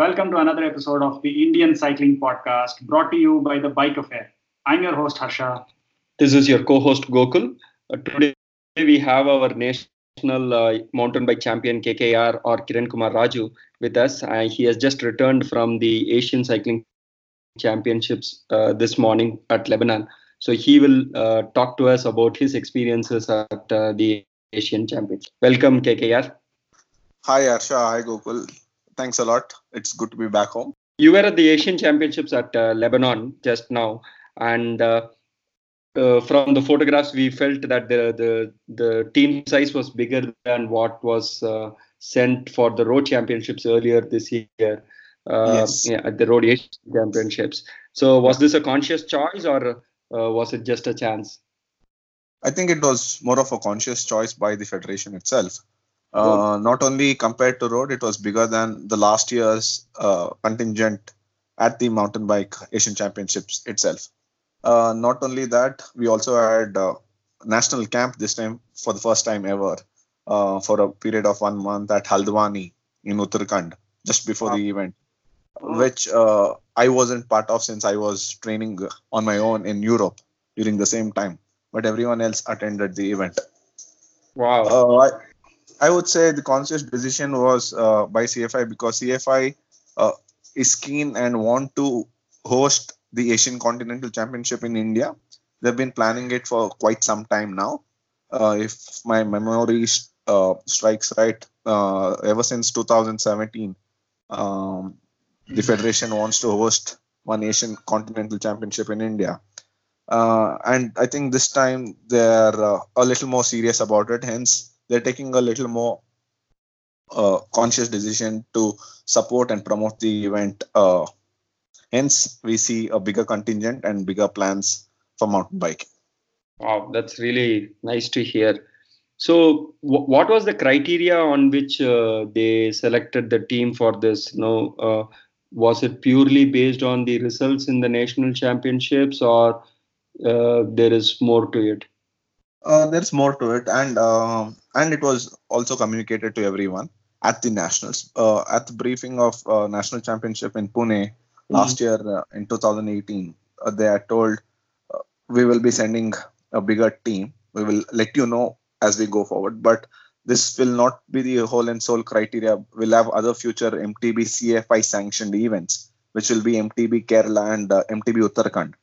Welcome to another episode of the Indian Cycling Podcast brought to you by the Bike Affair. I'm your host, Harsha. This is your co host, Gokul. Uh, today we have our national uh, mountain bike champion KKR or Kiran Kumar Raju with us. Uh, he has just returned from the Asian Cycling Championships uh, this morning at Lebanon. So he will uh, talk to us about his experiences at uh, the Asian Championships. Welcome, KKR. Hi, Harsha. Hi, Gokul. Thanks a lot. It's good to be back home. You were at the Asian Championships at uh, Lebanon just now, and uh, uh, from the photographs, we felt that the the, the team size was bigger than what was uh, sent for the road championships earlier this year. Uh, Yes. yeah, at the road Asian Championships. So, was this a conscious choice or uh, was it just a chance? I think it was more of a conscious choice by the federation itself. Uh, not only compared to road, it was bigger than the last year's uh, contingent at the mountain bike Asian Championships itself. Uh, not only that, we also had uh, national camp this time for the first time ever uh, for a period of one month at Haldwani in Uttarakhand just before Wow. the event, which uh, I wasn't part of since I was training on my own in Europe during the same time. But everyone else attended the event. Wow. I, I would say the conscious decision was uh, by CFI because CFI uh, is keen and want to host the Asian Continental Championship in India. They've been planning it for quite some time now. Uh, if my memory uh, strikes right, uh, ever since 2017, um, the federation wants to host one Asian Continental Championship in India. Uh, and I think this time they're a little more serious about it. Hence, they're taking a little more uh, conscious decision to support and promote the event. Uh, hence, we see a bigger contingent and bigger plans for mountain biking. Wow, that's really nice to hear. So, wh- what was the criteria on which uh, they selected the team for this? No, uh, was it purely based on the results in the national championships, or uh, there is more to it? Uh, there's more to it, and um and it was also communicated to everyone at the nationals. Uh, at the briefing of uh, national championship in Pune last year uh, in 2018, uh, they are told uh, we will be sending a bigger team. We will let you know as we go forward, but this will not be the whole and sole criteria. We'll have other future MTB CFI sanctioned events, which will be MTB Kerala and uh, MTB Uttarakhand.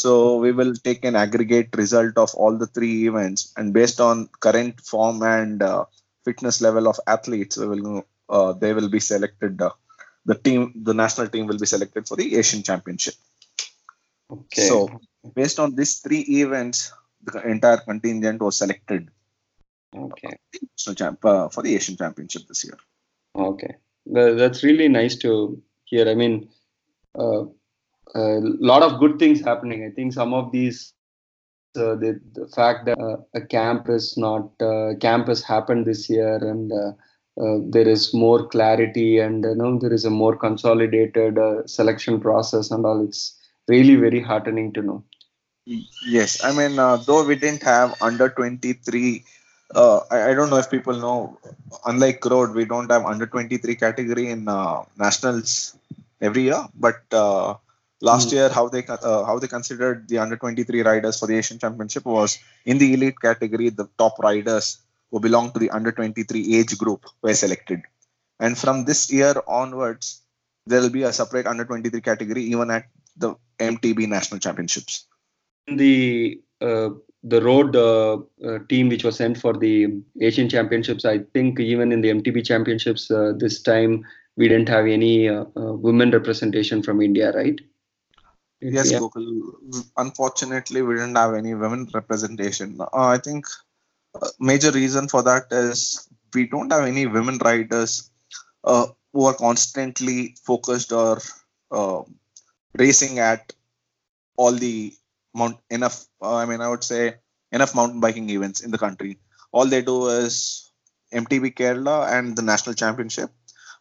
So we will take an aggregate result of all the three events, and based on current form and uh, fitness level of athletes, we will uh, they will be selected. Uh, the team, the national team, will be selected for the Asian Championship. Okay. So based on these three events, the entire contingent was selected okay. so champ, uh, for the Asian Championship this year. Okay. That's really nice to hear. I mean, uh, a lot of good things happening. I think some of these, uh, the, the fact that uh, a camp is not, uh, camp has happened this year and uh, uh, there is more clarity and you know, there is a more consolidated uh, selection process and all. It's really very heartening to know. Yes, I mean, though we didn't have under 23, uh, I, I don't know if people know, unlike road, we don't have under 23 category in uh, nationals every year. But uh, last Mm. year, how they uh, how they considered the under 23 riders for the Asian Championship was in the elite category, the top riders who belong to the under 23 age group were selected. And from this year onwards, there will be a separate under 23 category even at the MTB national championships. the uh, the road uh, uh, team which was sent for the Asian Championships, I think even in the MTB Championships uh, this time we didn't have any uh, uh, women representation from India, right? Yes, Yeah. Gokul. Unfortunately, we didn't have any women representation. Uh, I think a major reason for that is we don't have any women riders uh, who are constantly focused or uh, racing at all the mount enough. Uh, I mean, I would say enough mountain biking events in the country. All they do is MTB Kerala and the national championship.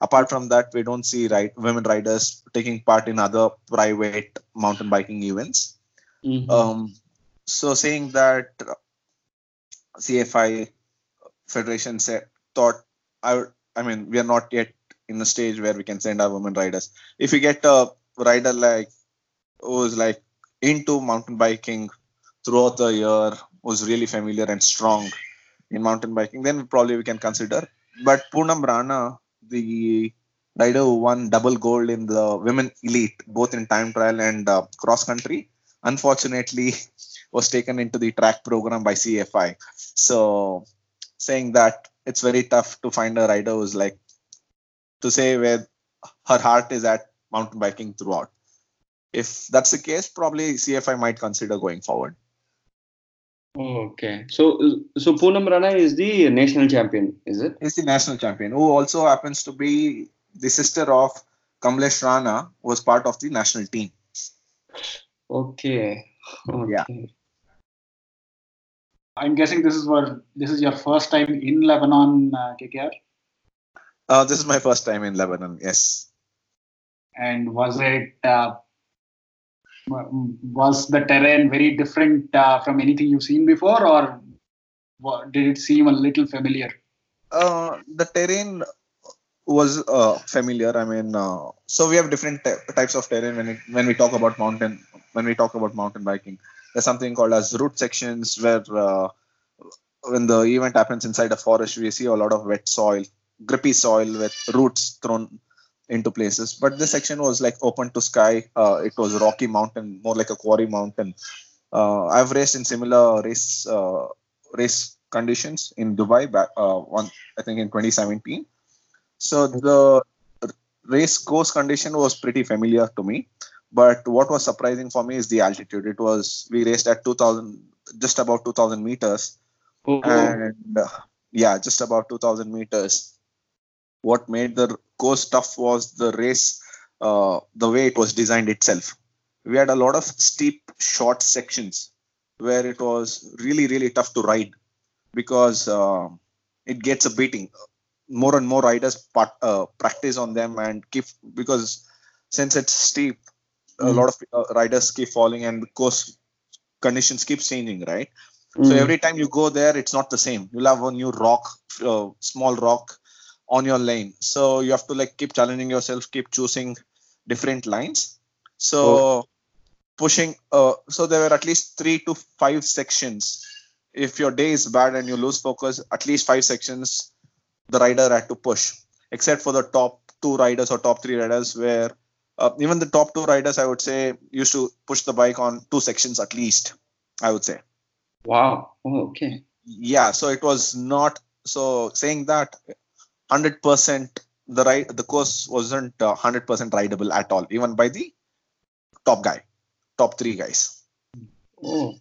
Apart from that, we don't see right women riders taking part in other private mountain biking events. Mhm. Um, so saying that CFI Federation said thought I would- I mean we are not yet in a stage where we can send our women riders. If we get a rider like who's like into mountain biking throughout the year, was really familiar and strong in mountain biking, then probably we can consider. But Poonam Rana, the rider who won double gold in the women elite, both in time trial and uh, cross country, unfortunately was taken into the track program by CFI. So saying that it's very tough to find a rider who's like to say where her heart is at mountain biking throughout. If that's the case, probably CFI might consider going forward. Okay. So so Poonam Rana is the national champion, is it? He's the national champion, who also happens to be the sister of Kamlesh Rana, was part of the national team. Okay. okay. Yeah. I'm guessing this is what this is your first time in Lebanon, uh, KKR. Uh, this is my first time in Lebanon. Yes. And was it uh, w- was the terrain very different uh, from anything you've seen before, or did it seem a little familiar? Uh, the terrain was uh, familiar. I mean, uh, so we have different ty- types of terrain when it, when we talk about mountain when we talk about mountain biking. There's something called as root sections where uh, when the event happens inside a forest, we see a lot of wet soil, grippy soil with roots thrown into places. But this section was like open to sky. Uh, it was rocky mountain, more like a quarry mountain. Uh, I've raced in similar race uh, race conditions in Dubai back uh, one I think in 2017. So the race course condition was pretty familiar to me. But what was surprising for me is the altitude. It was we raced at 2000, just about 2000 meters, Oh, and uh, yeah, just about 2000 meters. What made the course tough was the race, uh, the way it was designed itself. We had a lot of steep, short sections where it was really, really tough to ride because uh, it gets a beating. More and more riders part, uh, practice on them and keep because since it's steep, a Mm. lot of uh, riders keep falling and the course conditions keep changing, right? So mm. every time you go there, it's not the same. You'll have a new rock, uh, small rock on your lane. So you have to like keep challenging yourself, keep choosing different lines. So pushing, uh, so there were at least three to five sections. If your day is bad and you lose focus, at least five sections the rider had to push, except for the top two riders or top three riders, where uh, even the top two riders, I would say, used to push the bike on two sections at least. I would say Wow. Oh, okay. yeah so it was not so saying that 100% the right the course wasn't uh, 100% rideable at all even by the top guy top three guys Oh.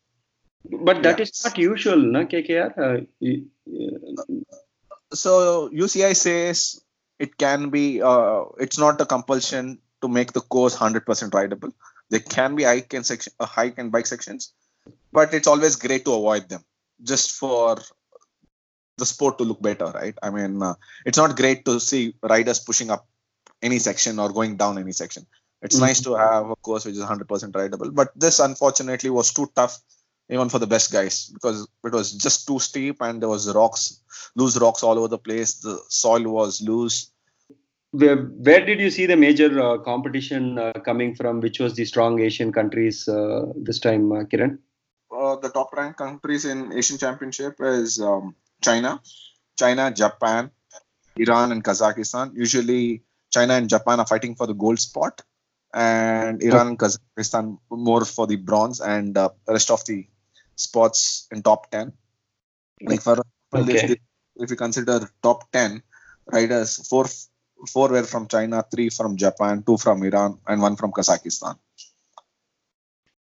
But that Yeah. is not usual, no, KKR? Uh, so uci says it can be uh, it's not a compulsion to make the course 100% rideable there can be hike and section uh, hike and bike sections but it's always great to avoid them just for the sport to look better right i mean uh, it's not great to see riders pushing up any section or going down any section it's Mhm. nice to have a course which is 100% rideable but this unfortunately was too tough even for the best guys because it was just too steep and there was rocks loose rocks all over the place the soil was loose where, where did you see the major uh, competition uh, coming from? Which was the strong Asian countries uh, this time, uh, Kiran? uh, the top ranked countries in asian championship is um, china china japan iran and kazakhstan. Usually china and japan are fighting for the gold spot and iran and kazakhstan more for the bronze and uh, the rest of the spots in top 10 like for example, Okay. if, if you consider top 10 riders four four were from china three from japan two from iran and one from kazakhstan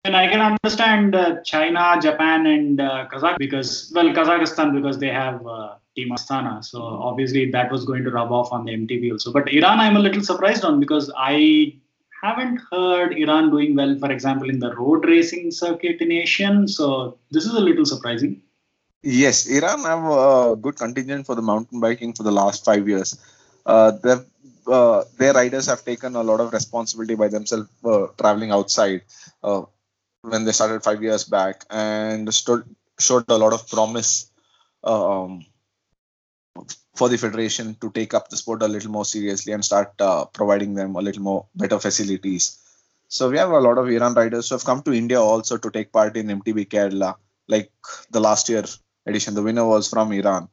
And I can understand uh, China, Japan, and uh, Kazakh because, well, Kazakhstan because they have uh, Team Astana. So obviously that was going to rub off on the MTB also. But Iran, I'm a little surprised on because I haven't heard Iran doing well, for example, in the road racing circuit in Asian. So this is a little surprising. Yes, Iran have a good contingent for the mountain biking for the last five years. Uh, uh, their riders have taken a lot of responsibility by themselves uh, traveling outside uh, when they started five years back and stood, showed a lot of promise um, for the federation to take up the sport a little more seriously and start uh, providing them a little more better facilities. So we have a lot of Iran riders who have come to India also to take part in MTB Kerala, like the last year edition. The winner was from Iran.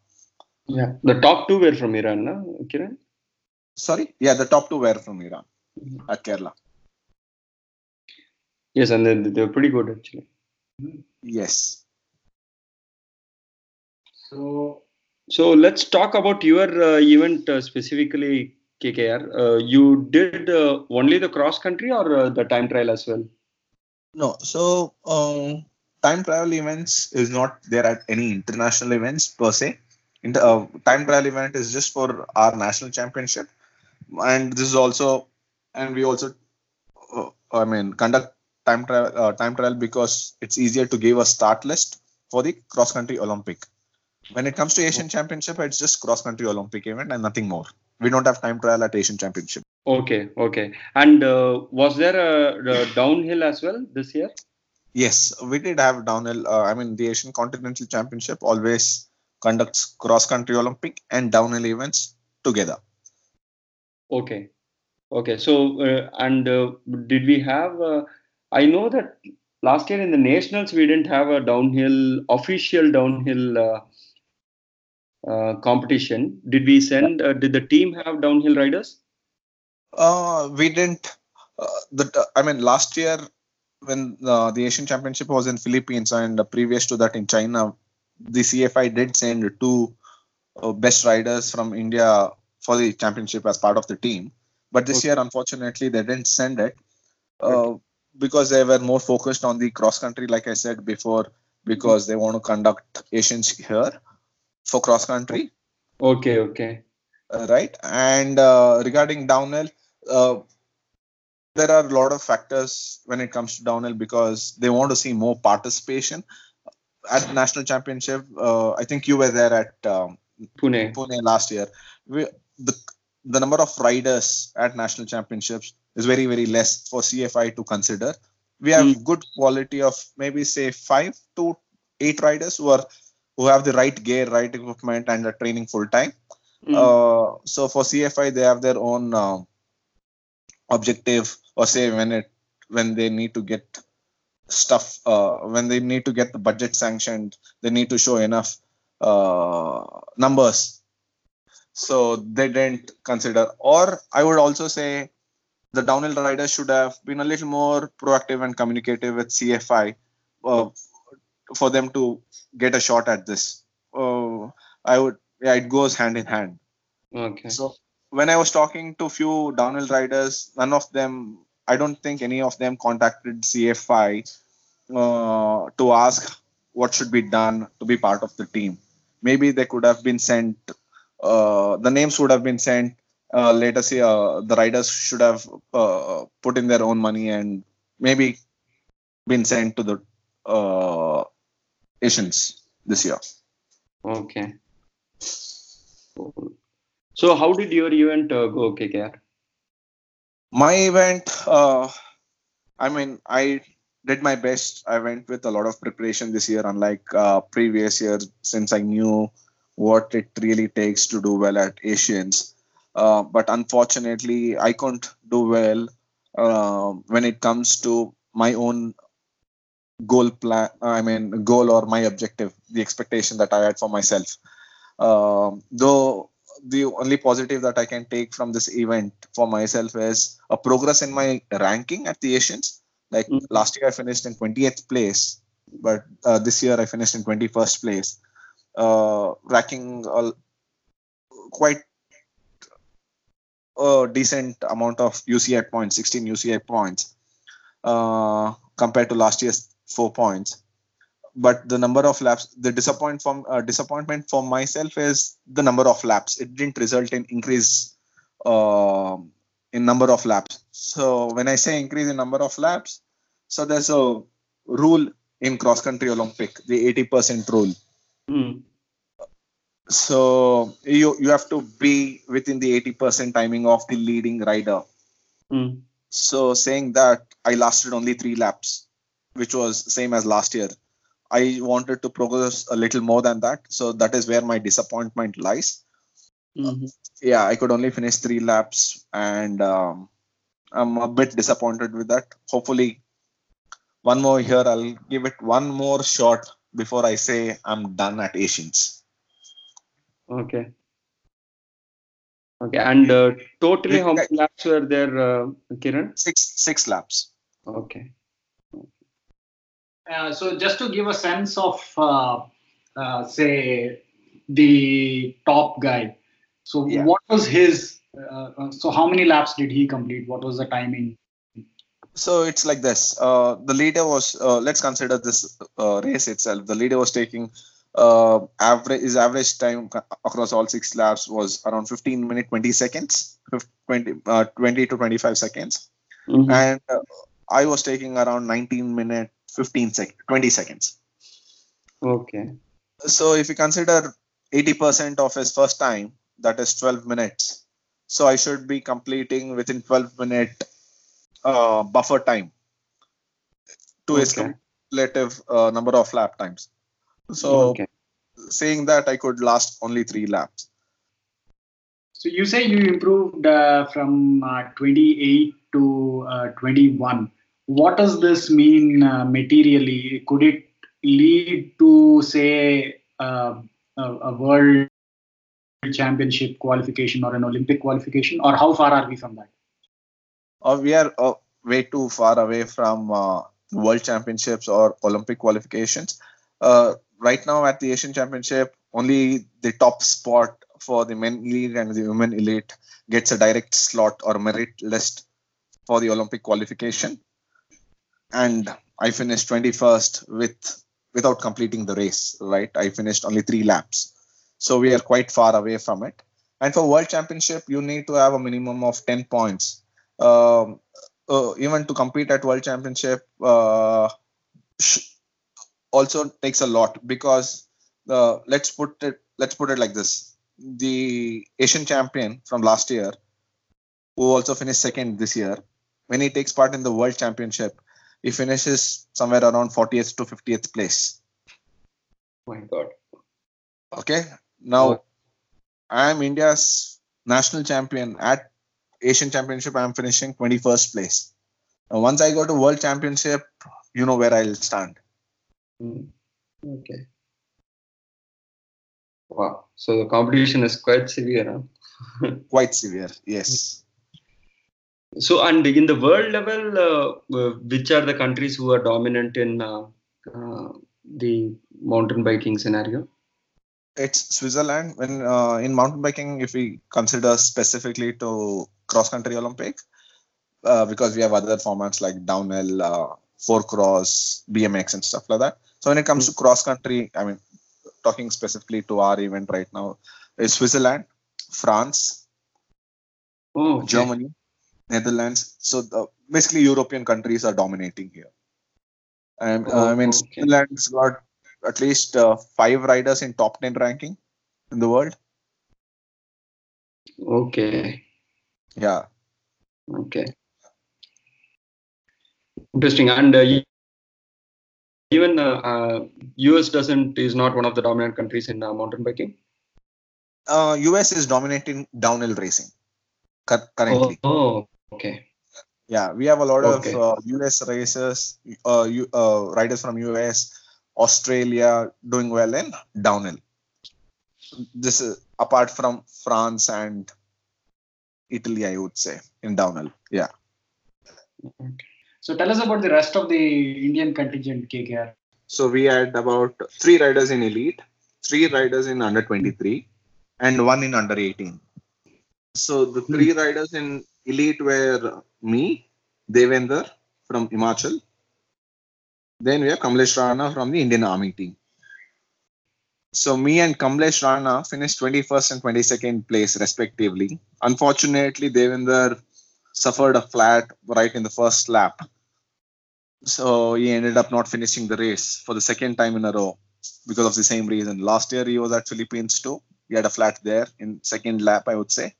Yeah, the top two were from Iran, no, Kiran? Sorry, yeah, the top two were from Iran at Kerala. Yes, and they, they were pretty good actually. Yes. So So let's talk about your uh, event uh, specifically, KKR. Uh, you did uh, only the cross country or uh, the time trial as well? No, so um, time trial events is not there at any international events per se. In the uh, time trial event is just for our national championship, and this is also, and we also, uh, I mean, conduct time trial uh, time trial because it's easier to give a start list for the cross country Olympic. When it comes to Asian Championship, it's just cross country Olympic event and nothing more. We don't have time trial at Asian Championship. Okay, okay. And uh, was there a, a downhill as well this year? Yes, we did have downhill. Uh, I mean, the Asian Continental Championship always conducts cross country Olympic and downhill events together. Okay, okay. So uh, and uh, did we have? Uh, I know that last year in the nationals we didn't have a downhill official downhill uh, uh, competition. Did we send? Uh, did the team have downhill riders? Uh, we didn't. Uh, the I mean, last year when uh, the Asian Championship was in Philippines and uh, previous to that in China, the CFI did send two uh, best riders from India for the championship as part of the team. But this Okay. year, unfortunately, they didn't send it uh, because they were more focused on the cross country, like I said before, because they want to conduct Asians here for cross country. Okay, okay. uh, right? And uh, regarding downhill, uh, there are a lot of factors when it comes to downhill because they want to see more participation at national championship. Uh, I think you were there at um, Pune. Pune last year. We, the the number of riders at national championships is very very less for CFI to consider. We have Hmm. good quality of maybe say five to eight riders who are who have the right gear, right equipment, and are training full time. Mm. Uh, so for CFI, they have their own uh, objective, or say when it when they need to get stuff, uh, when they need to get the budget sanctioned, they need to show enough uh, numbers. So they didn't consider. Or I would also say the downhill riders should have been a little more proactive and communicative with CFI uh, for them to get a shot at this. Uh, I would, yeah, it goes hand in hand. okay. So when I was talking to a few downhill riders, none of them, I don't think any of them contacted CFI uh, to ask what should be done to be part of the team. Maybe they could have been sent, uh, the names would have been sent. Uh, let us say uh, the riders should have uh, put in their own money and maybe been sent to the uh, Asians this year. Okay. So how did your event uh, go, KKR? my event uh, i mean i did my best i went with a lot of preparation this year unlike uh, previous years since i knew what it really takes to do well at asians uh, but unfortunately i couldn't do well uh, when it comes to my own goal plan i mean goal or my objective the expectation that i had for myself um, though the only positive that I can take from this event for myself is a progress in my ranking at the Asians. Like Mhm. last year, I finished in 20th place, but uh, this year I finished in 21st place, uh, racking a, quite a decent amount of UCI points, 16 UCI points, uh, compared to last year's four points. But the number of laps the disappoint from uh, disappointment for myself is the number of laps. It didn't result in increase uh, in number of laps. So when i say increase in number of laps so there's a rule in cross country olympic the 80% rule. Mm. So you you have to be within the 80% timing of the leading rider Mm. so saying that i lasted only 3 laps which was same as last year I wanted to progress a little more than that. So that is where my disappointment lies. Mhm. Yeah, I could only finish three laps, and um, I'm a bit disappointed with that. Hopefully, one more here. I'll give it one more shot before I say I'm done at Asians. Okay. Okay. And uh, totally, how many laps were there, uh, Kiran? Six six laps. Okay. Uh, so just to give a sense of, uh, uh, say, the top guy. So Yeah. what was his? Uh, uh, so how many laps did he complete? What was the timing? So it's like this. Uh, the leader was. Uh, let's consider this uh, race itself. The leader was taking uh, average. His average time across all six laps was around 15 minute 20 seconds, 20, uh, 20 to 25 seconds, Mhm. and uh, I was taking around 19 minute 15 sec 20 seconds. Okay. So if you consider 80% of his first time, that is 12 minutes. So I should be completing within 12 minute uh, buffer time to his Okay. cumulative uh, number of lap times. So okay. saying that I could last only three laps. So you say you improved uh, from uh, 28 to uh, 21. What does this mean uh, materially? Could it lead to, say, uh, a, a world championship qualification or an Olympic qualification, or how far are we from that? Uh, we are uh, way too far away from uh, world championships or Olympic qualifications. Uh, right now at the Asian Championship, only the top spot for the men elite and the women elite gets a direct slot or merit list for the Olympic qualification. And I finished 21st with without completing the race. Right, I finished only three laps, so we are quite far away from it. And for World Championship, you need to have a minimum of 10 points um, uh, even to compete at world championship uh, also takes a lot because uh, let's put it let's put it like this the asian champion from last year who also finished second this year when he takes part in the world championship he finishes somewhere around 40th to 50th place Oh My God. okay now Oh. i am india's national champion at asian championship i am finishing 21st place now, once i go to world championship you know where i'll stand. Okay. Wow. So the competition is quite severe. Huh? quite severe yes So, and in the world level, uh, uh, which are the countries who are dominant in uh, uh, the mountain biking scenario? it's switzerland when uh, in mountain biking if we consider specifically to cross country olympic uh, because we have other formats like downhill uh, four cross bmx and stuff like that so when it comes to cross country i mean talking specifically to our event right now is switzerland france Oh, okay. Germany, Netherlands. So the, basically, European countries are dominating here. And uh, I mean, Okay. Switzerland's got at least uh, five riders in top ten ranking in the world. Okay. Yeah, Okay. Interesting. And uh, even uh, uh, US doesn't is not one of the dominant countries in uh, mountain biking. uh, US is dominating downhill racing currently. Oh, okay. Yeah, we have a lot Okay. of uh, US racers, uh, you, uh, riders from US, Australia doing well in downhill. This is apart from France and Italy, I would say, in downhill. Yeah. So tell us about the rest of the Indian contingent, KKR. So we had about three riders in elite, three riders in under 23, and one in under 18. So the hmm. three riders in elite were me, Devender from Himachal. Then we have Kamlesh Rana from the Indian Army team. So me and Kamlesh Rana finished 21st and 22nd place respectively. Unfortunately, Devender suffered a flat right in the first lap. So he ended up not finishing the race for the second time in a row because of the same reason. Last year he was at Philippines too. He had a flat there in second lap, I would say.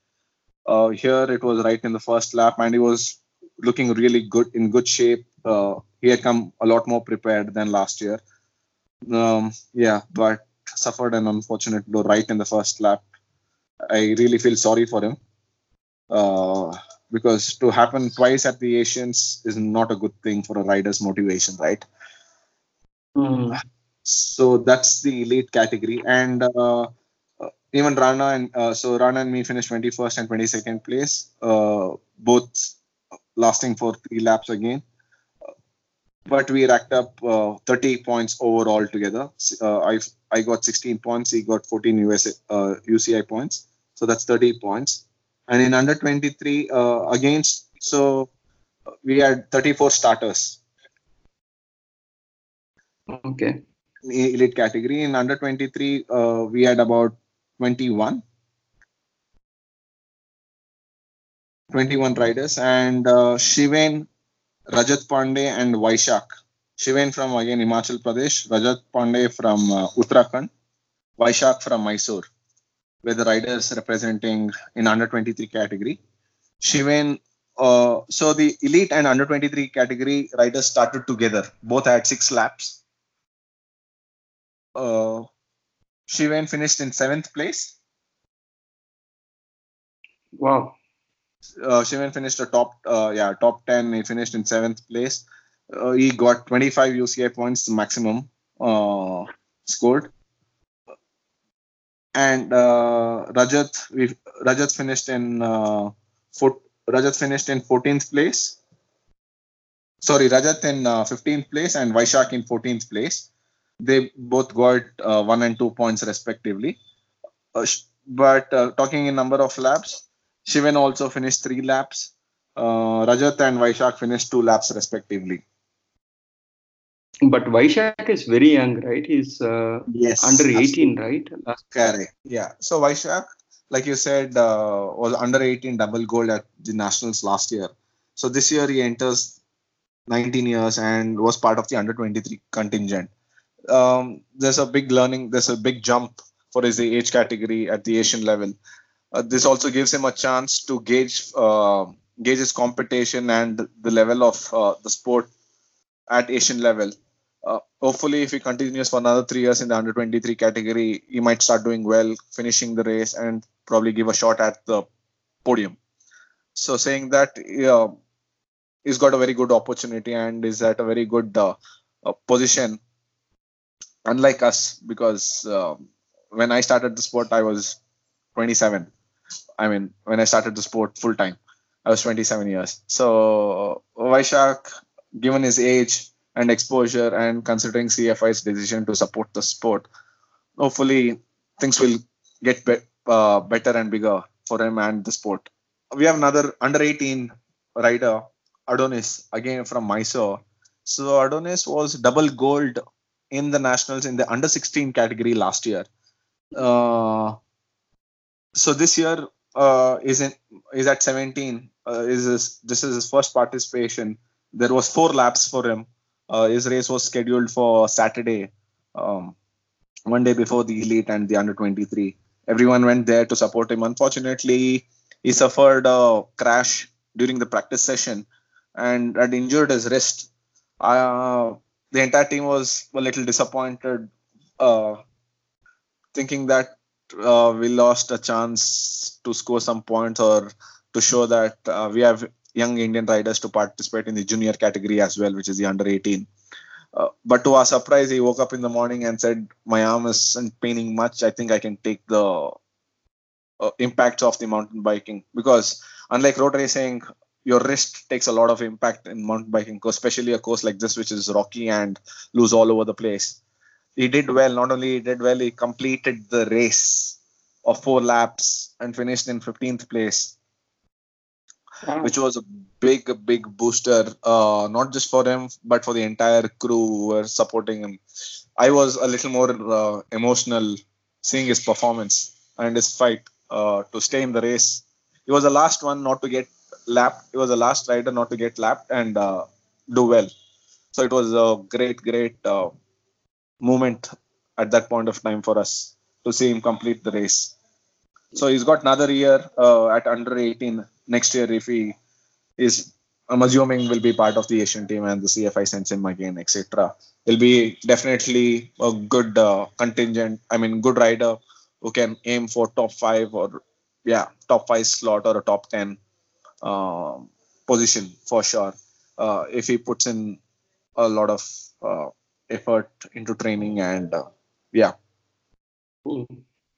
Uh, here it was right in the first lap, and he was looking really good in good shape. Uh, he had come a lot more prepared than last year. Um, yeah, but suffered an unfortunate blow right in the first lap. I really feel sorry for him. Uh, because to happen twice at the Asians is not a good thing for a rider's motivation, right? Mm. So that's the elite category, and uh, uh, even Rana and uh, so Rana and me finished 21st and 22nd place, uh, both lasting for three laps again. But we racked up uh, 30 points overall together. Uh, I I got 16 points. He got 14 US uh, UCI points. So that's 30 points. And in under 23 uh, against so we had 34 starters Okay. elite category. In under 23, uh, we had about 21. 21 riders and uh, Shiven, Rajat Pandey and Vaishak. Shiven from again Himachal Pradesh, Rajat Pandey from uh, Uttarakhand, Vaishak from Mysore, were the riders representing in under 23 category. Shiven, uh, so the elite and under 23 category riders started together. Both had six laps uh, Shiven finished in seventh place. Wow. Uh, Shiven finished a top, uh, yeah, top ten. He finished in seventh place. Uh, he got 25 UCI points, maximum uh, scored. And uh, Rajat, we, Rajat finished in uh, Rajat finished in 14th place. Sorry, Rajat in uh, 15th place and Vaishak in 14th place they both got uh, one and two points respectively. Uh, but uh, talking in number of laps, Shiven also finished three laps. Uh, Rajat and Vaishak finished two laps respectively. But Vaishak is very young, right? He's uh, Yes, under 18, right? Last Correct. Yeah. So Vaishak, like you said, uh, was under 18 double gold at the nationals last year. So this year he enters 19 years and was part of the under 23 contingent. Um, there's a big learning. There's a big jump for his age category at the Asian level. Uh, this also gives him a chance to gauge uh, gauge his competition and the level of uh, the sport at Asian level. Uh, hopefully, if he continues for another three years in the under 23 category, he might start doing well, finishing the race, and probably give a shot at the podium. So, saying that, he's got a very good opportunity and is at a very good uh, uh, position unlike us because uh, when I started the sport, I was 27. I mean, when I started the sport full time, I was 27 years. So Vaishak, given his age and exposure, and considering CFI's decision to support the sport, hopefully things will get be- uh, better and bigger for him and the sport. We have another under 18 rider, Adonis, again from Mysore. So Adonis was double gold in the nationals in the under 16 category last year. Uh, so this year uh, is in is at 17. Uh, is his, this is his first participation. There was four laps for him. Uh, his race was scheduled for Saturday, um, one day before the elite and the under 23. Everyone went there to support him. Unfortunately, he suffered a crash during the practice session and had injured his wrist. Uh, the entire team was a little disappointed, uh, thinking that uh, we lost a chance to score some points or to show that uh, we have young Indian riders to participate in the junior category as well, which is the under 18. Uh, but to our surprise, he woke up in the morning and said, "My arm isn't paining much. I think I can take the uh, impacts of the mountain biking because, unlike road racing, your wrist takes a lot of impact in mountain biking, especially a course like this, which is rocky and loose all over the place. He did well. Not only he did well, he completed the race of four laps and finished in 15th place, Which was a big, big booster, uh, not just for him, but for the entire crew who were supporting him. I was a little more uh, emotional seeing his performance and his fight uh, to stay in the race. He was the last one not to get lapped. He was the last rider not to get lapped and uh, do well. So it was a great, great uh, moment at that point of time for us to see him complete the race. So he's got another year uh, at under 18 next year if he is. I'm assuming will be part of the Asian team and the CFI sends him again, etc. He'll be definitely a good uh, contingent. I mean, good rider who can aim for top five or yeah top five slot or a top ten uh, position for sure uh, if he puts in a lot of uh, effort into training and uh, yeah Cool.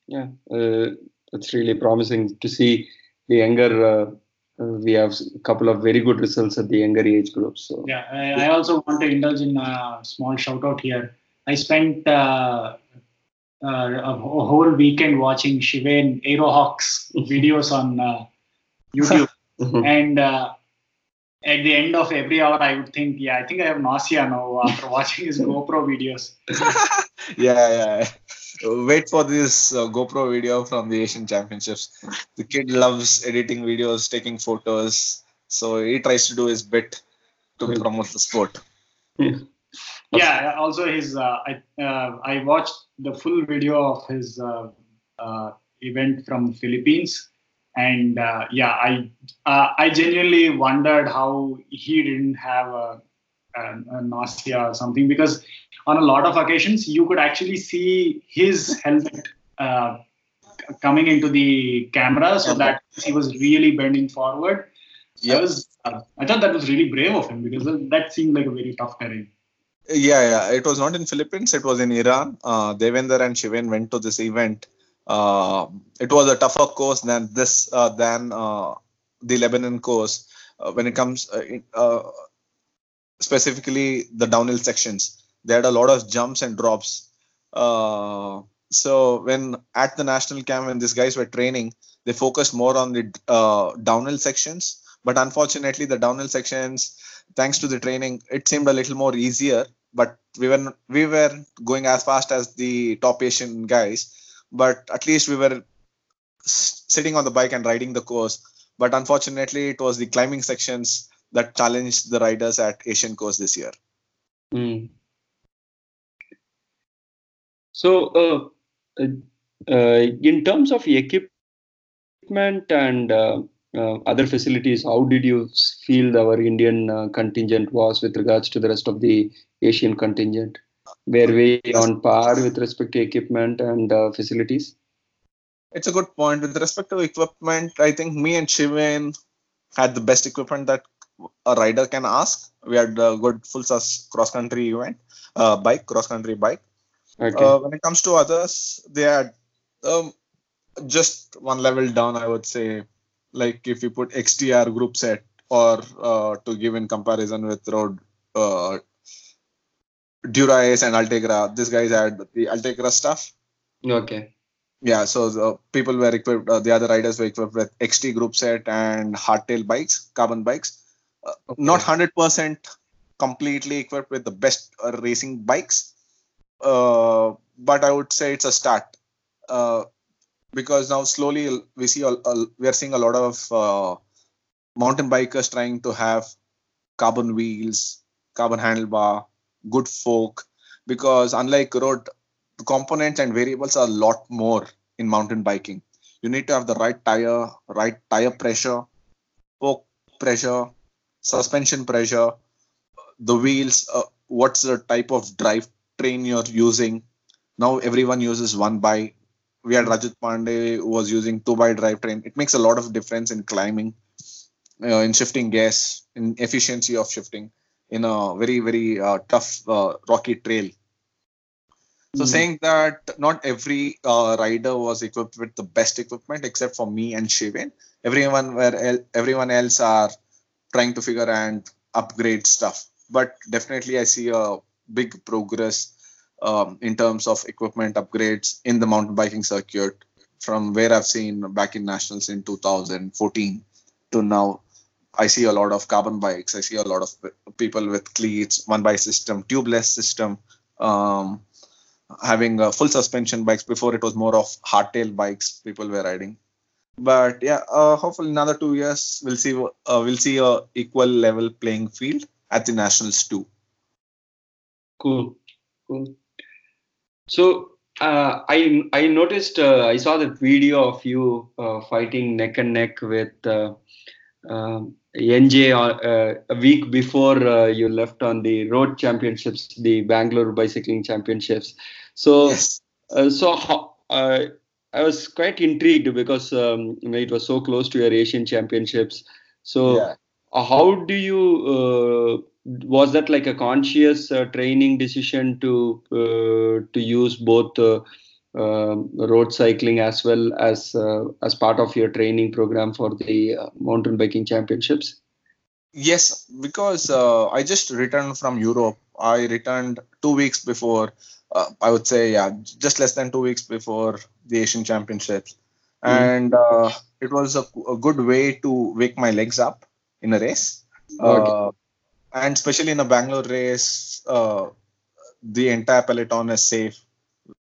Yeah, uh, that's really promising to see the younger. We have a couple of very good results at the younger age groups. So Yeah, I, I also want to indulge in a small shout out here. I spent uh, uh, a, whole weekend watching Shiven Aerohawks videos on uh, YouTube, and uh, at the end of every hour, I would think, yeah, I think I have nausea now after watching his GoPro videos. yeah yeah wait for this uh, gopro video from the asian championships. The kid loves editing videos taking photos. So he tries to do his bit to promote the sport. Yeah also his uh, i uh, i watched the full video of his uh, uh, event from philippines. And uh, yeah i uh, i genuinely wondered how he didn't have a, a, a nausea or something because on a lot of occasions you could actually see his helmet uh, coming into the camera so that he was really bending forward Yeah. I was uh, I thought that was really brave of him because that seemed like a very tough terrain. Yeah, yeah. It was not in Philippines. It was in Iran. Uh, Devender and Shiven went to this event. Uh, it was a tougher course than this uh, than uh, the Lebanon course uh, when it comes uh, uh, specifically the downhill sections. They had a lot of jumps and drops. Uh, so when at the national camp when these guys were training, they focused more on the uh, downhill sections. But unfortunately, the downhill sections thanks to the training, it seemed a little more easier. But we were we were going as fast as the top Asian guys. But at least we were sitting on the bike and riding the course. But unfortunately, it was the climbing sections that challenged the riders at Asian course this year. Mm. So, uh, uh, uh, in terms of equipment and other facilities, how did you feel our Indian contingent was with regards to the rest of the Asian contingent? Were we on par with respect to equipment and facilities? It's a good point. With respect to equipment, I think me and Shiven had the best equipment that a rider can ask. We had a good full cross country event, uh, bike, cross country bike. Okay. Uh, when it comes to others, they are um, just one level down, I would say. Like if you put XTR group set, or uh, to give in comparison with Road uh, Dura-Ace and Ultegra, these guys had the Ultegra stuff. okay. Yeah, so the people were equipped, uh, the other riders were equipped with XT group set and hardtail bikes, carbon bikes. Uh, Not 100% completely equipped with the best uh, racing bikes, uh, but I would say it's a start. Uh, because now slowly we see we are seeing a lot of uh, mountain bikers trying to have carbon wheels, carbon handlebar, good fork. Because unlike road, the components and variables are a lot more in mountain biking. You need to have the right tire, right tire pressure, fork pressure, suspension pressure, the wheels, uh, what's the type of drive train you're using. Now everyone uses one by. We had Rajat Pandey who was using two by drivetrain. It makes a lot of difference in climbing, uh, in shifting gas, in efficiency of shifting in a very very uh, tough uh, rocky trail. So Mm. saying that not every uh, rider was equipped with the best equipment except for me and Shiven. Everyone where el- everyone else are trying to figure and upgrade stuff. But definitely, I see a big progress um, in terms of equipment upgrades in the mountain biking circuit from where I've seen back in nationals in 2014 to now. I see a lot of carbon bikes. I see a lot of people with cleats, one by system, tubeless system. Um, having uh, full suspension bikes before it was more of hardtail bikes people were riding but yeah uh, hopefully another two years we'll see uh, we'll see a equal level playing field at the nationals too Cool, cool. So uh, I I noticed uh, I saw that video of you uh, fighting neck and neck with uh, um NJ uh, a week before uh, you left on the road championships, the Bangalore bicycling championships. So yes uh, so how, uh, I was quite intrigued because um, it was so close to your Asian Championships. So, Yeah. How do you? Uh, was that like a conscious uh, training decision to uh, to use both uh, um road cycling as well as uh, as part of your training program for the uh, mountain biking championships? Yes, because uh, I just returned from Europe. I returned two weeks before, uh, I would say, yeah, just less than two weeks before the Asian Championships. And uh, it was a, a good way to wake my legs up in a race. Okay. Uh, and especially in a Bangalore race, uh, the entire peloton is safe.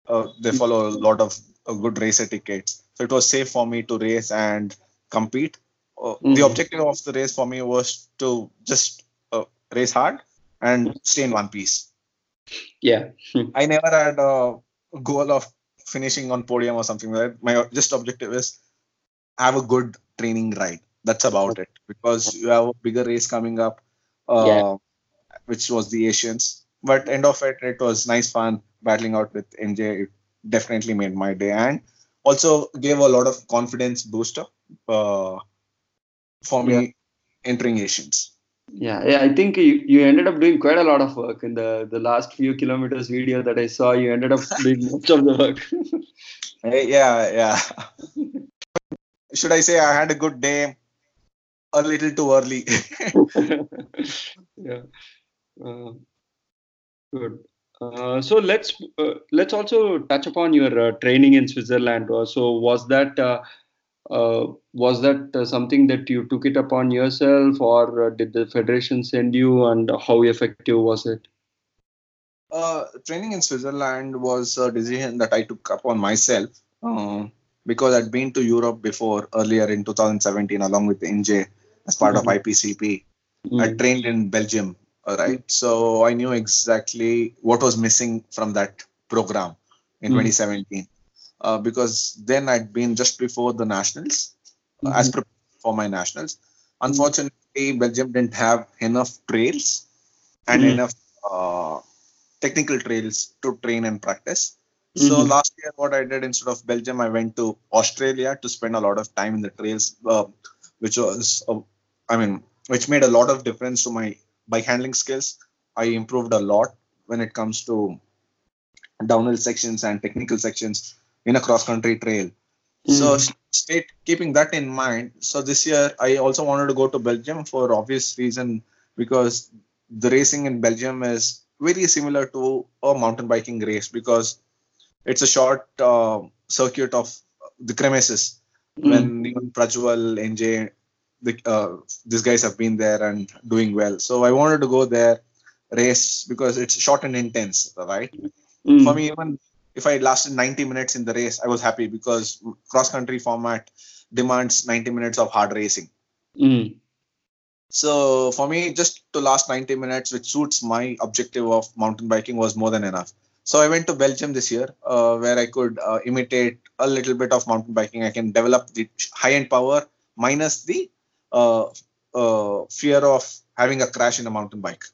Uh, they follow a lot of uh, good race etiquettes. So it was safe for me to race and compete. Uh, The Mhm. objective of the race for me was to just uh, race hard and stay in one piece. Yeah. I never had a goal of finishing on podium or something like that. My just objective is have a good training ride. That's about it. Because you have a bigger race coming up, uh, Yeah. which was the Asians. But end of it, it was nice fun battling out with NJ. It definitely made my day and also gave a lot of confidence booster uh, for me Yeah. entering Asians. Yeah, yeah, I think you, you ended up doing quite a lot of work in the, the last few kilometers video that I saw. You ended up doing most of the work. Yeah, yeah. Should I say I had a good day? A little too early. yeah. Uh, good. Uh, so let's uh, let's also touch upon your uh, training in Switzerland. Uh, so was that uh, uh, was that uh, something that you took it upon yourself, or uh, did the federation send you, and how effective was it? uh, training in Switzerland was a decision that I took upon myself because I'd been to Europe before earlier in 2017 along with NJ as part of Mhm. IPCP. Mm. I trained in Belgium, all right? So I knew exactly what was missing from that program in Mm. 2017 uh, because then I'd been just before the nationals uh, as Mhm. prepared for my nationals. Unfortunately, Belgium didn't have enough trails and Mm. enough uh, technical trails to train and practice. So Mhm. last year, what I did instead of Belgium, I went to Australia to spend a lot of time in the trails, uh, which was, uh, I mean, which made a lot of difference to my bike handling skills. I improved a lot when it comes to downhill sections and technical sections in a cross country trail. So Mm. state keeping that in mind. So this year I also wanted to go to Belgium for obvious reason because the racing in Belgium is very similar to a mountain biking race because it's a short uh, circuit of the kermesses. Mm. When even Prajwal, NJ, the, uh, these guys have been there and doing well. So I wanted to go there, race because it's short and intense, right? Mm. for me even if i lasted 90 minutes in the race i was happy because cross country format demands 90 minutes of hard racing Mm. so for me just to last 90 minutes which suits my objective of mountain biking was more than enough so i went to belgium this year uh, where i could uh, imitate a little bit of mountain biking i can develop the high end power minus the fear of having a crash in a mountain bike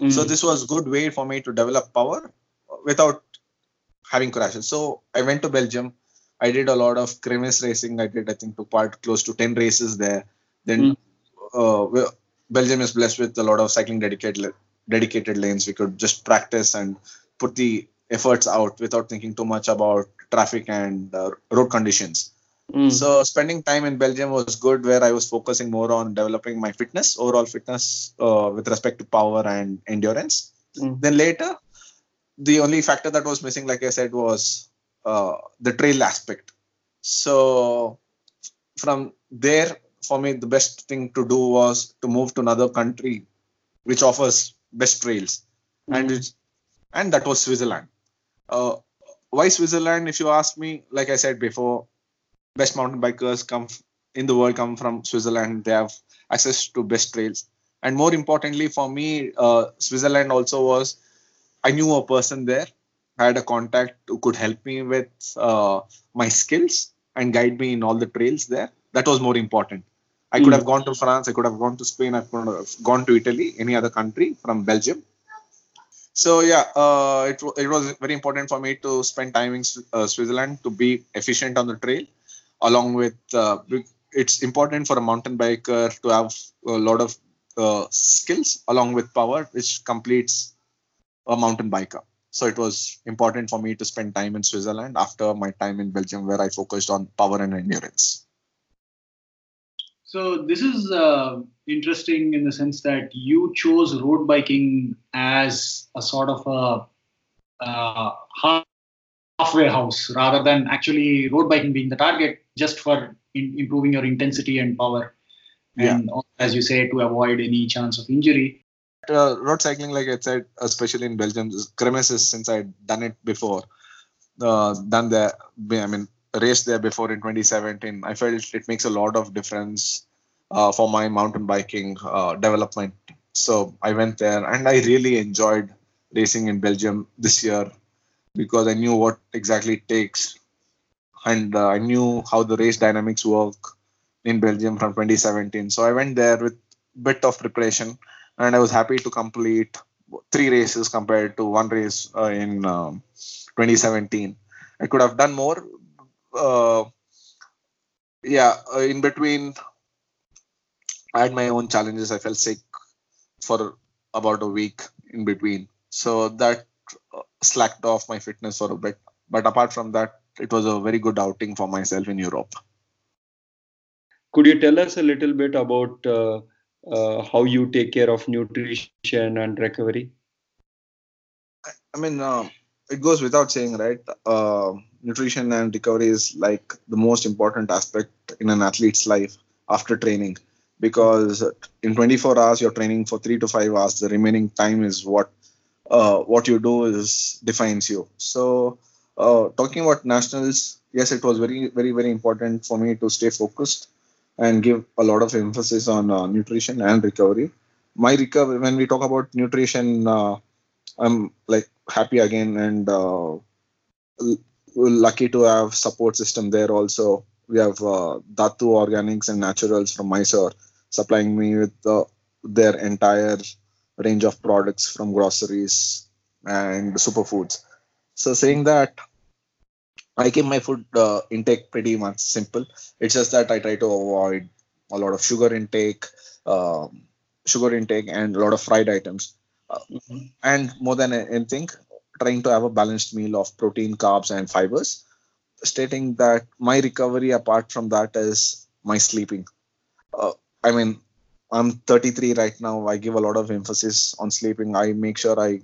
Mm. so this was good way for me to develop power without having crashes. So I went to Belgium. I did a lot of kermesse racing. I did, I think, took part close to 10 races there. Then uh, Belgium is blessed with a lot of cycling dedicated dedicated lanes. We could just practice and put the efforts out without thinking too much about traffic and uh, road conditions. Mm. So spending time in Belgium was good, where I was focusing more on developing my fitness, overall fitness, uh, with respect to power and endurance. Mm. Then later, the only factor that was missing, like I said, was uh, the trail aspect. So from there, for me, the best thing to do was to move to another country which offers best trails, and Mm. it's, and that was Switzerland. Uh, why Switzerland? If you ask me, like I said before, best mountain bikers come in the world come from Switzerland. They have access to best trails, and more importantly for me, uh, Switzerland also was. I knew a person there, had a contact who could help me with uh, my skills and guide me in all the trails there. That was more important. I could Mm. have gone to France. I could have gone to Spain. I could have gone to Italy, any other country from Belgium. So yeah, uh, it it was very important for me to spend time in uh, Switzerland to be efficient on the trail, along with uh, it's important for a mountain biker to have a lot of uh, skills along with power, which completes a mountain biker. So it was important for me to spend time in Switzerland after my time in Belgium, where I focused on power and endurance. So this is uh, interesting in the sense that you chose road biking as a sort of a uh, halfway house rather than actually road biking being the target, just for in, improving your intensity and power, and yeah. as you say, to avoid any chance of injury. Uh, road cycling, like I said, especially in Belgium, kermesses, since I'd done it before, uh, done there, I mean, raced there before in 2017, I felt it makes a lot of difference uh, for my mountain biking uh, development. So I went there and I really enjoyed racing in Belgium this year because I knew what exactly it takes and uh, I knew how the race dynamics work in Belgium from 2017. So I went there with bit of preparation and I was happy to complete three races compared to one race uh, in um, 2017. I could have done more. Uh, yeah, uh, in between, I had my own challenges. I felt sick for about a week in between, so that slacked off my fitness for a bit. But apart from that, it was a very good outing for myself in Europe. Could you tell us a little bit about uh, uh, how you take care of nutrition and recovery? I mean, uh, it goes without saying, right? Uh, nutrition and recovery is like the most important aspect in an athlete's life after training because in 24 hours you're training for three to five hours the remaining time is what uh, what you do is defines you so uh, talking about nationals yes it was very very very important for me to stay focused and give a lot of emphasis on uh, nutrition and recovery. My recovery, when we talk about nutrition, uh, I'm like happy again and uh, lucky to have support system there. Also, we have uh, Dhatu Organics and Naturals from Mysore supplying me with their entire range of products from groceries and superfoods. So saying that, I keep my food uh, intake pretty much simple. It's just that I try to avoid a lot of sugar intake, uh, sugar intake, and a lot of fried items. Mm-hmm. And more than anything, trying to have a balanced meal of protein, carbs, and fibers. Stating that my recovery apart from that is my sleeping. Uh, I mean, I'm 33 right now. I give a lot of emphasis on sleeping. I make sure I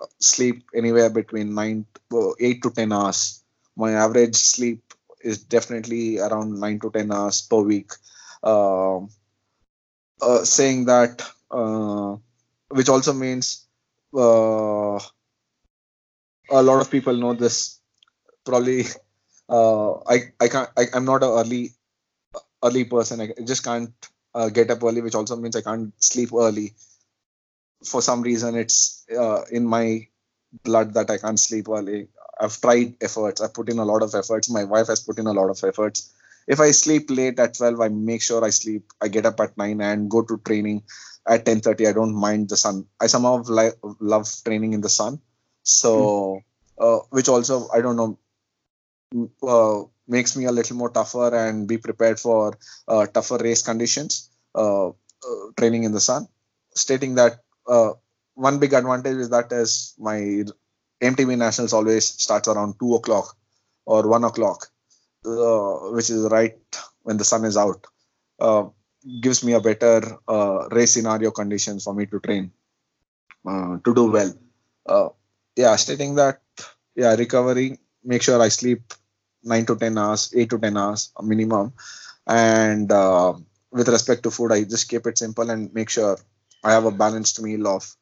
uh, sleep anywhere between nine, eight to 10 hours my average sleep is definitely around 9 to 10 hours per week uh, uh, saying that uh, which also means uh, a lot of people know this probably uh, i i can't I, i'm not an early early person i just can't uh, get up early which also means i can't sleep early for some reason it's in my blood that i can't sleep early I've tried efforts. I've put in a lot of efforts. My wife has put in a lot of efforts. If I sleep late at 12, I make sure I sleep. I get up at 9 and go to training at 10:30. I don't mind the sun. I somehow li- love training in the sun. So, mm. uh, which also I don't know uh, makes me a little more tougher and be prepared for uh, tougher race conditions. Uh, uh, training in the sun. Stating that uh, one big advantage is that as my MTB Nationals always starts around two o'clock or one o'clock, uh, which is right when the sun is out. Gives me a better race scenario conditions for me to train to do well. Yeah, stating that yeah, recovery. Make sure I sleep nine to ten hours, eight to ten hours minimum, and uh, with respect to food, I just keep it simple and make sure I have a balanced meal of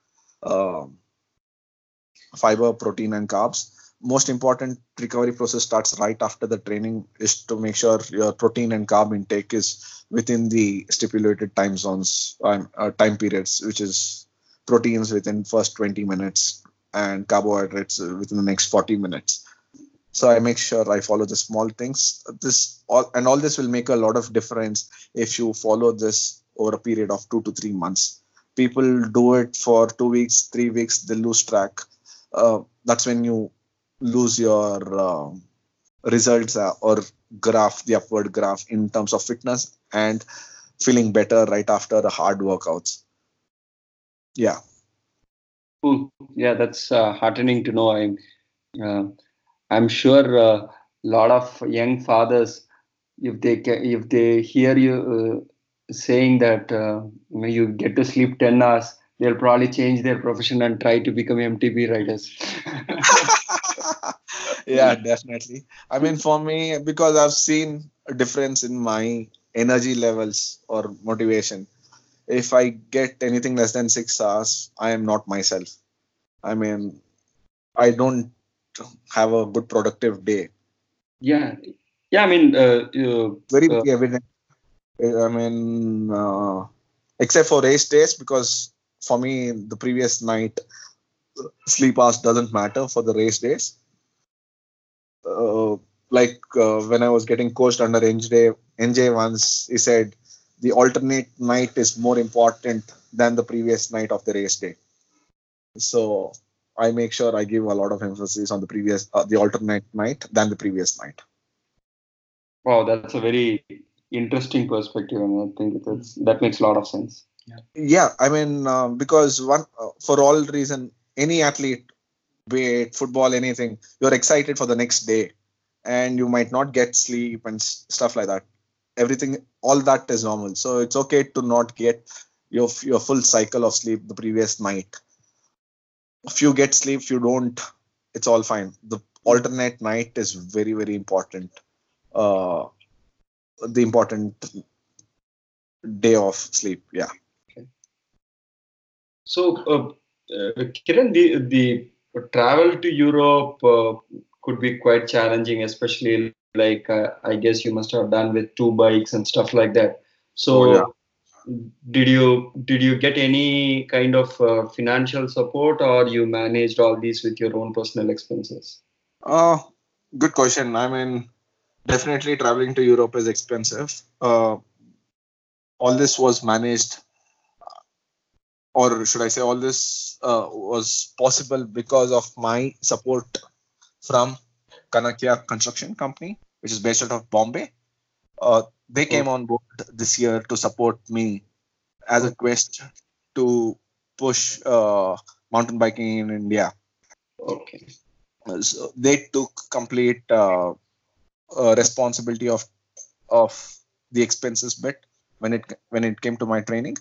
fiber, protein, and carbs. Most important recovery process starts right after the training is to make sure your protein and carb intake is within the stipulated time zones, um, uh, time periods, which is proteins within first 20 minutes and carbohydrates within the next 40 minutes. So I make sure I follow the small things. This all and all this will make a lot of difference if you follow this over a period of two to three months. people do it for two weeks, three weeks, they lose track. Uh, that's when you lose your uh, results uh, or graph, the upward graph in terms of fitness and feeling better right after the hard workouts. Yeah. Cool. Yeah, that's uh, heartening to know. I'm, uh, I'm sure a lot of young fathers, if they if they hear you uh, saying that uh, you get to sleep ten hours, they'll probably change their profession and try to become MTB riders. yeah, definitely. I mean, for me, because I've seen a difference in my energy levels or motivation. If I get anything less than six hours, I am not myself. I mean, I don't have a good productive day. Yeah, yeah. I mean, uh, very uh, evident. I mean, uh, except for race days, because for me, the previous night sleep hours doesn't matter for the race days. Uh, like uh, when I was getting coached under NJ, NJ once, he said the alternate night is more important than the previous night of the race day. So I make sure I give a lot of emphasis on the previous, uh, the alternate night than the previous night. Wow, that's a very interesting perspective, and I think that's, that makes a lot of sense. Yeah, yeah I mean, uh, because one uh, for all reason, any athlete, be it football, anything, you're excited for the next day, and you might not get sleep and stuff like that. Everything, all that is normal. So it's okay to not get your your full cycle of sleep the previous night. If you get sleep, if you don't, it's all fine. The alternate night is very very important. Uh, the important day of sleep. Yeah. Okay. So, uh, uh, Kiran, the the travel to Europe uh, could be quite challenging, especially like uh, I guess you must have done with two bikes and stuff like that. So, oh, yeah. Did you did you get any kind of uh, financial support, or you managed all these with your own personal expenses? Uh, good question. I mean, definitely traveling to Europe is expensive. Uh, all this was managed or should I say, all this uh, was possible because of my support from Kanakia Construction Company, which is based out of Bombay. They came on board this year to support me as a quest to push uh, mountain biking in India. Okay. So they took complete uh, uh, responsibility of of the expenses bit when it when it came to my training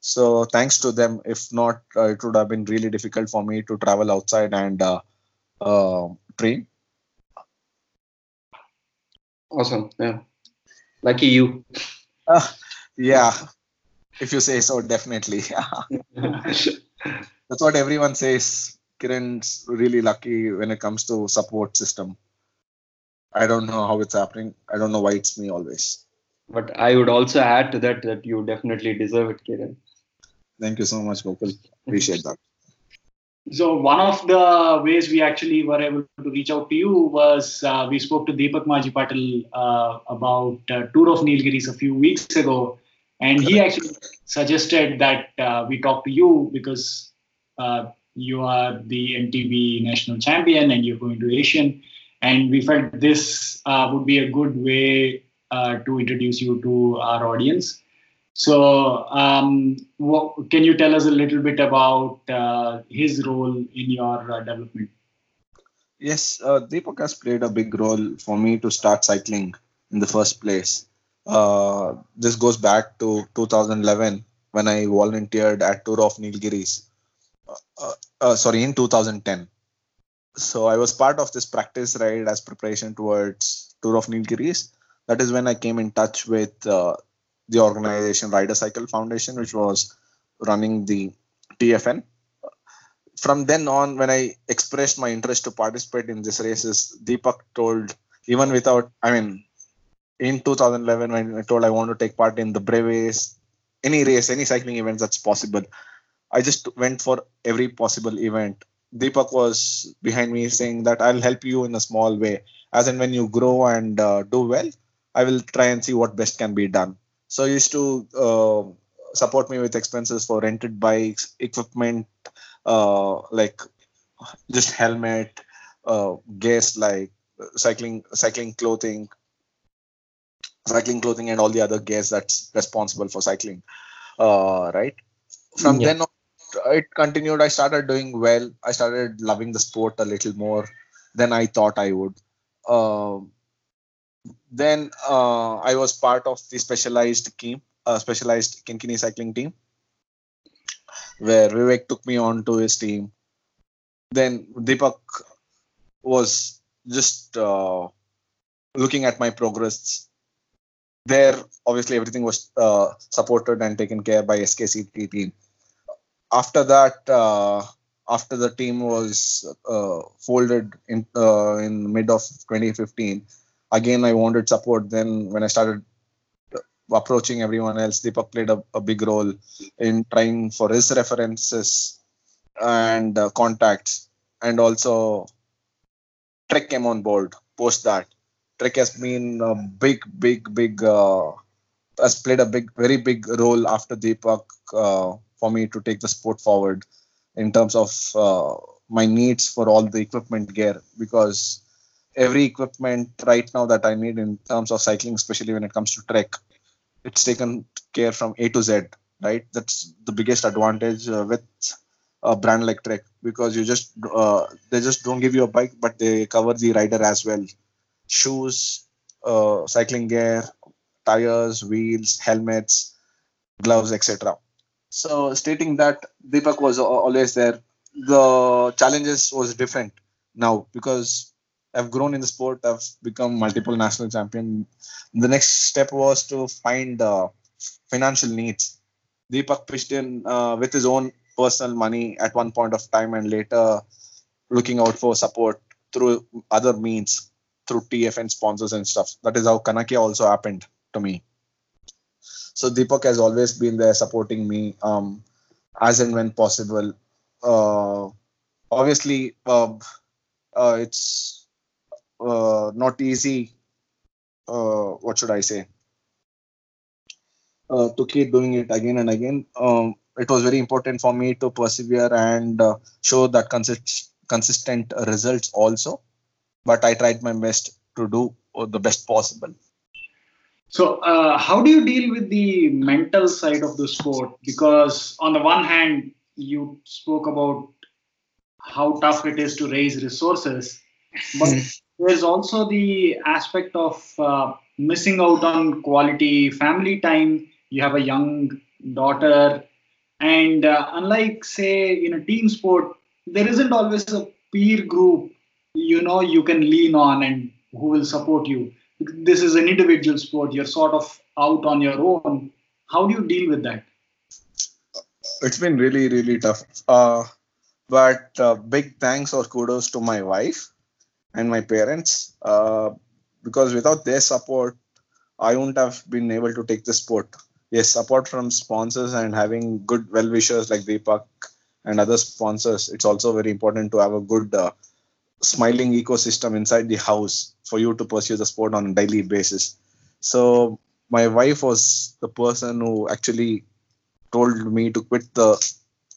so thanks to them. If not, uh, it would have been really difficult for me to travel outside and uh, uh, train. Awesome. Yeah. Lucky you. Ah, yeah. If you say so, definitely. That's what everyone says. Kiran's really lucky when it comes to support system. I don't know how it's happening. I don't know why it's me always. But I would also add to that that you definitely deserve it, Kiran. Thank you so much, Gokul. Appreciate that. So one of the ways we actually were able to reach out to you was uh, we spoke to Deepak Majipatil uh, about uh, Tour of Nilgiris a few weeks ago, and he actually suggested that uh, we talk to you because uh, you are the MTB national champion and you're going to Asian, and we felt this uh, would be a good way to introduce you to our audience. So, um, what, can you tell us a little bit about uh, his role in your uh, development? Yes, uh, Deepak has played a big role for me to start cycling in the first place. Uh, this goes back to 2011 when I volunteered at Tour of Nilgiris. Uh, uh, sorry, in 2010. So I was part of this practice ride as preparation towards Tour of Nilgiris. That is when I came in touch with the organization Ride A Cycle Foundation, which was running the TFN. From then on, when I expressed my interest to participate in this races, Deepak told, even without, I mean, in 2011, when I told I want to take part in the brevets, any race, any cycling events that's possible, I just went for every possible event. Deepak was behind me saying that I'll help you in a small way. As in, when you grow and uh, do well, I will try and see what best can be done. So I used to uh, support me with expenses for rented bikes, equipment, uh, like just helmet, uh, gears like cycling, cycling clothing, cycling clothing, and all the other gears that's responsible for cycling. Uh, right. From Yeah. then on, it continued. I started doing well. I started loving the sport a little more than I thought I would. Um then uh, I was part of the specialized team, uh, specialized Kynkyny cycling team, where Vivek took me on to his team. Then Deepak was just uh, looking at my progress. There, obviously, everything was uh, supported and taken care by SKCT team. After that, uh, after the team was uh, folded in in mid of 2015, again I wanted support. Then when I started approaching everyone else, Deepak played a, a big role in trying for his references and uh, contacts, and also Trek came on board post that. Trek has been a big, big, big, uh, has played a big, very big role after Deepak uh, for me to take the sport forward in terms of uh, my needs for all the equipment gear because every equipment right now that I need in terms of cycling, especially when it comes to Trek, it's taken care from A to Z, right? That's the biggest advantage uh, with a brand like Trek because you just uh, they just don't give you a bike, but they cover the rider as well. Shoes, uh, cycling gear, tires, wheels, helmets, gloves, etc. So stating that Deepak was always there, the challenges was different now because I've grown in the sport. I've become multiple national champion. The next step was to find uh, financial needs. Deepak pitched in uh, with his own personal money at one point of time, and later looking out for support through other means, through TFN sponsors and stuff. That is how Kanakia also happened to me. So Deepak has always been there supporting me um, as and when possible. Uh, obviously, uh, uh, it's uh, not easy. Uh, what should I say? Uh, to keep doing it again and again. Um, it was very important for me to persevere and uh, show that consist- consistent results also. But I tried my best to do the best possible. So, uh, how do you deal with the mental side of the sport? Because on the one hand, you spoke about how tough it is to raise resources, but there's also the aspect of uh, missing out on quality family time. You have a young daughter, and uh, unlike, say, in a team sport, there isn't always a peer group you know you can lean on and who will support you. This is an individual sport. You're sort of out on your own. How do you deal with that? It's been really, really tough. Uh, but uh, big thanks or kudos to my wife and my parents uh, because without their support, I wouldn't have been able to take the sport. Yes, support from sponsors and having good well wishers like Deepak and other sponsors. It's also very important to have a good uh, smiling ecosystem inside the house for you to pursue the sport on a daily basis. So my wife was the person who actually told me to quit the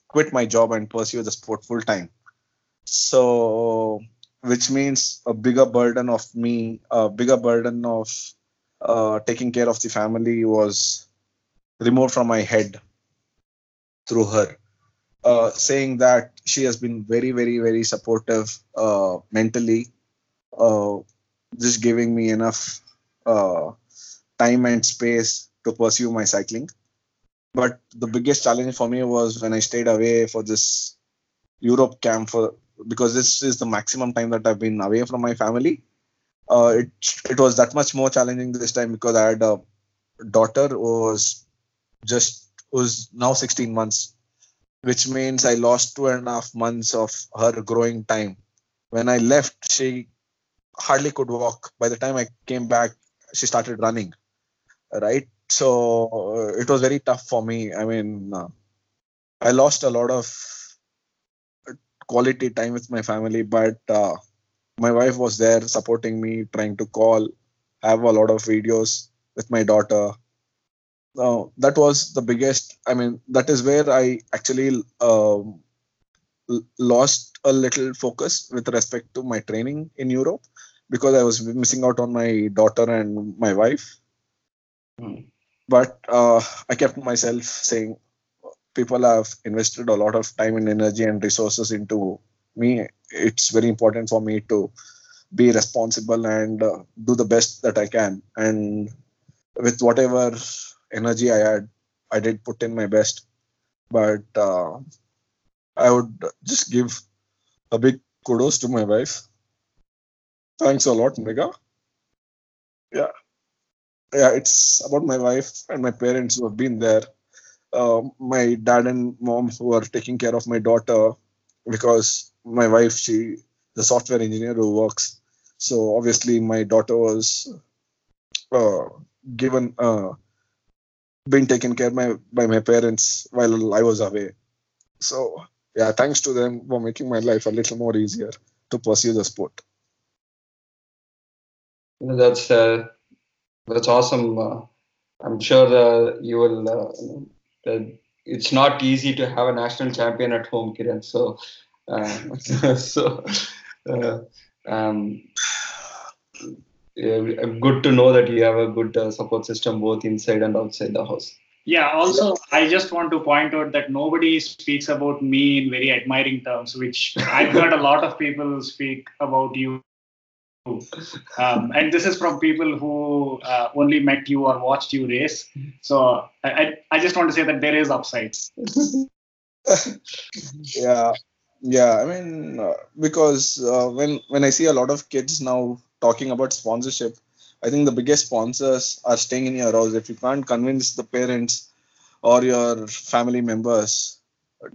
quit my job and pursue the sport full time. So which means a bigger burden of me, a bigger burden of uh, taking care of the family was removed from my head through her. Uh, saying that she has been very, very, very supportive uh, mentally, uh, just giving me enough uh, time and space to pursue my cycling. But the biggest challenge for me was when I stayed away for this Europe camp for because this is the maximum time that I've been away from my family. Uh, it it was that much more challenging this time because I had a daughter who was just was now 16 months which means I lost two and a half months of her growing time. When I left, she hardly could walk. By the time I came back, she started running. Right. So uh, it was very tough for me. I mean, uh, I lost a lot of quality time with my family, but uh, my wife was there supporting me, trying to call, have a lot of videos with my daughter. uh, that was the biggest. I mean, that is where I actually um, lost a little focus with respect to my training in Europe because I was missing out on my daughter and my wife. Hmm. But uh, I kept myself saying, people have invested a lot of time and energy and resources into me. It's very important for me to be responsible and uh, do the best that I can. And with whatever energy I had, I did put in my best. But uh, I would just give a big kudos to my wife. Thanks a lot, Mega. Yeah. Yeah, it's about my wife and my parents who have been there. Uh, my dad and mom who are taking care of my daughter because my wife, she the software engineer who works. So obviously my daughter was uh, given uh, been taken care by by my parents while I was away. So yeah, thanks to them for making my life a little more easier to pursue the sport. That's uh, that's awesome. Uh, I'm sure uh, you will. Uh, it's not easy to have a national champion at home, Kiran. So, uh, so uh, um, yeah, good to know that you have a good uh, support system both inside and outside the house. Yeah, also, I just want to point out that nobody speaks about me in very admiring terms, which I've heard a lot of people speak about you. Um, and this is from people who uh, only met you or watched you race. So I, I, just want to say that there is upsides. yeah, yeah. I mean, uh, because uh, when when I see a lot of kids now talking about sponsorship, I think the biggest sponsors are staying in your house. If you can't convince the parents or your family members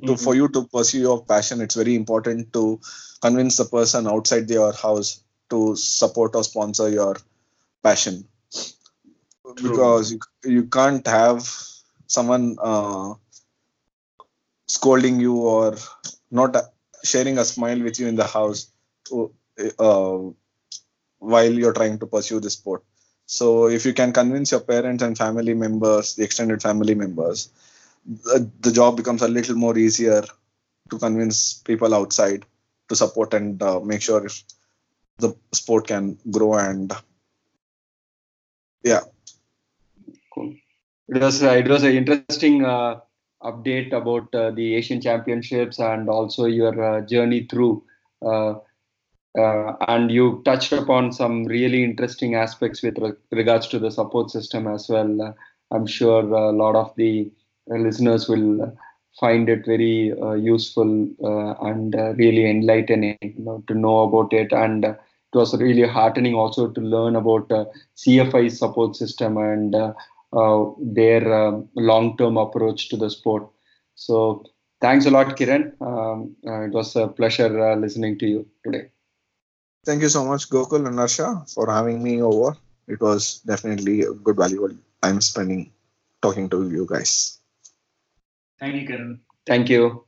to Mhm. for you to pursue your passion, it's very important to convince the person outside your house to support or sponsor your passion. Because you, you can't have someone uh, scolding you or not sharing a smile with you in the house uh, while you're trying to pursue the sport. So if you can convince your parents and family members, the extended family members, the, the job becomes a little more easier to convince people outside to support and uh, make sure if the sport can grow and yeah Cool. It was uh, it was an interesting uh, update about uh, the Asian Championships and also your uh, journey through. Uh, uh, and you touched upon some really interesting aspects with re- regards to the support system as well. I'm sure a lot of the listeners will find it very useful and really enlightening you know, to know about it. And it was really heartening also to learn about uh, CFI's support system and uh, uh, their um, long-term approach to the sport. So thanks a lot, Kiran. Um, uh, it was a pleasure uh, listening to you today. thank you so much gokul and Harsha for having me over it was definitely a good valuable time spending talking to you guys Thank you, Kiran. Thank you.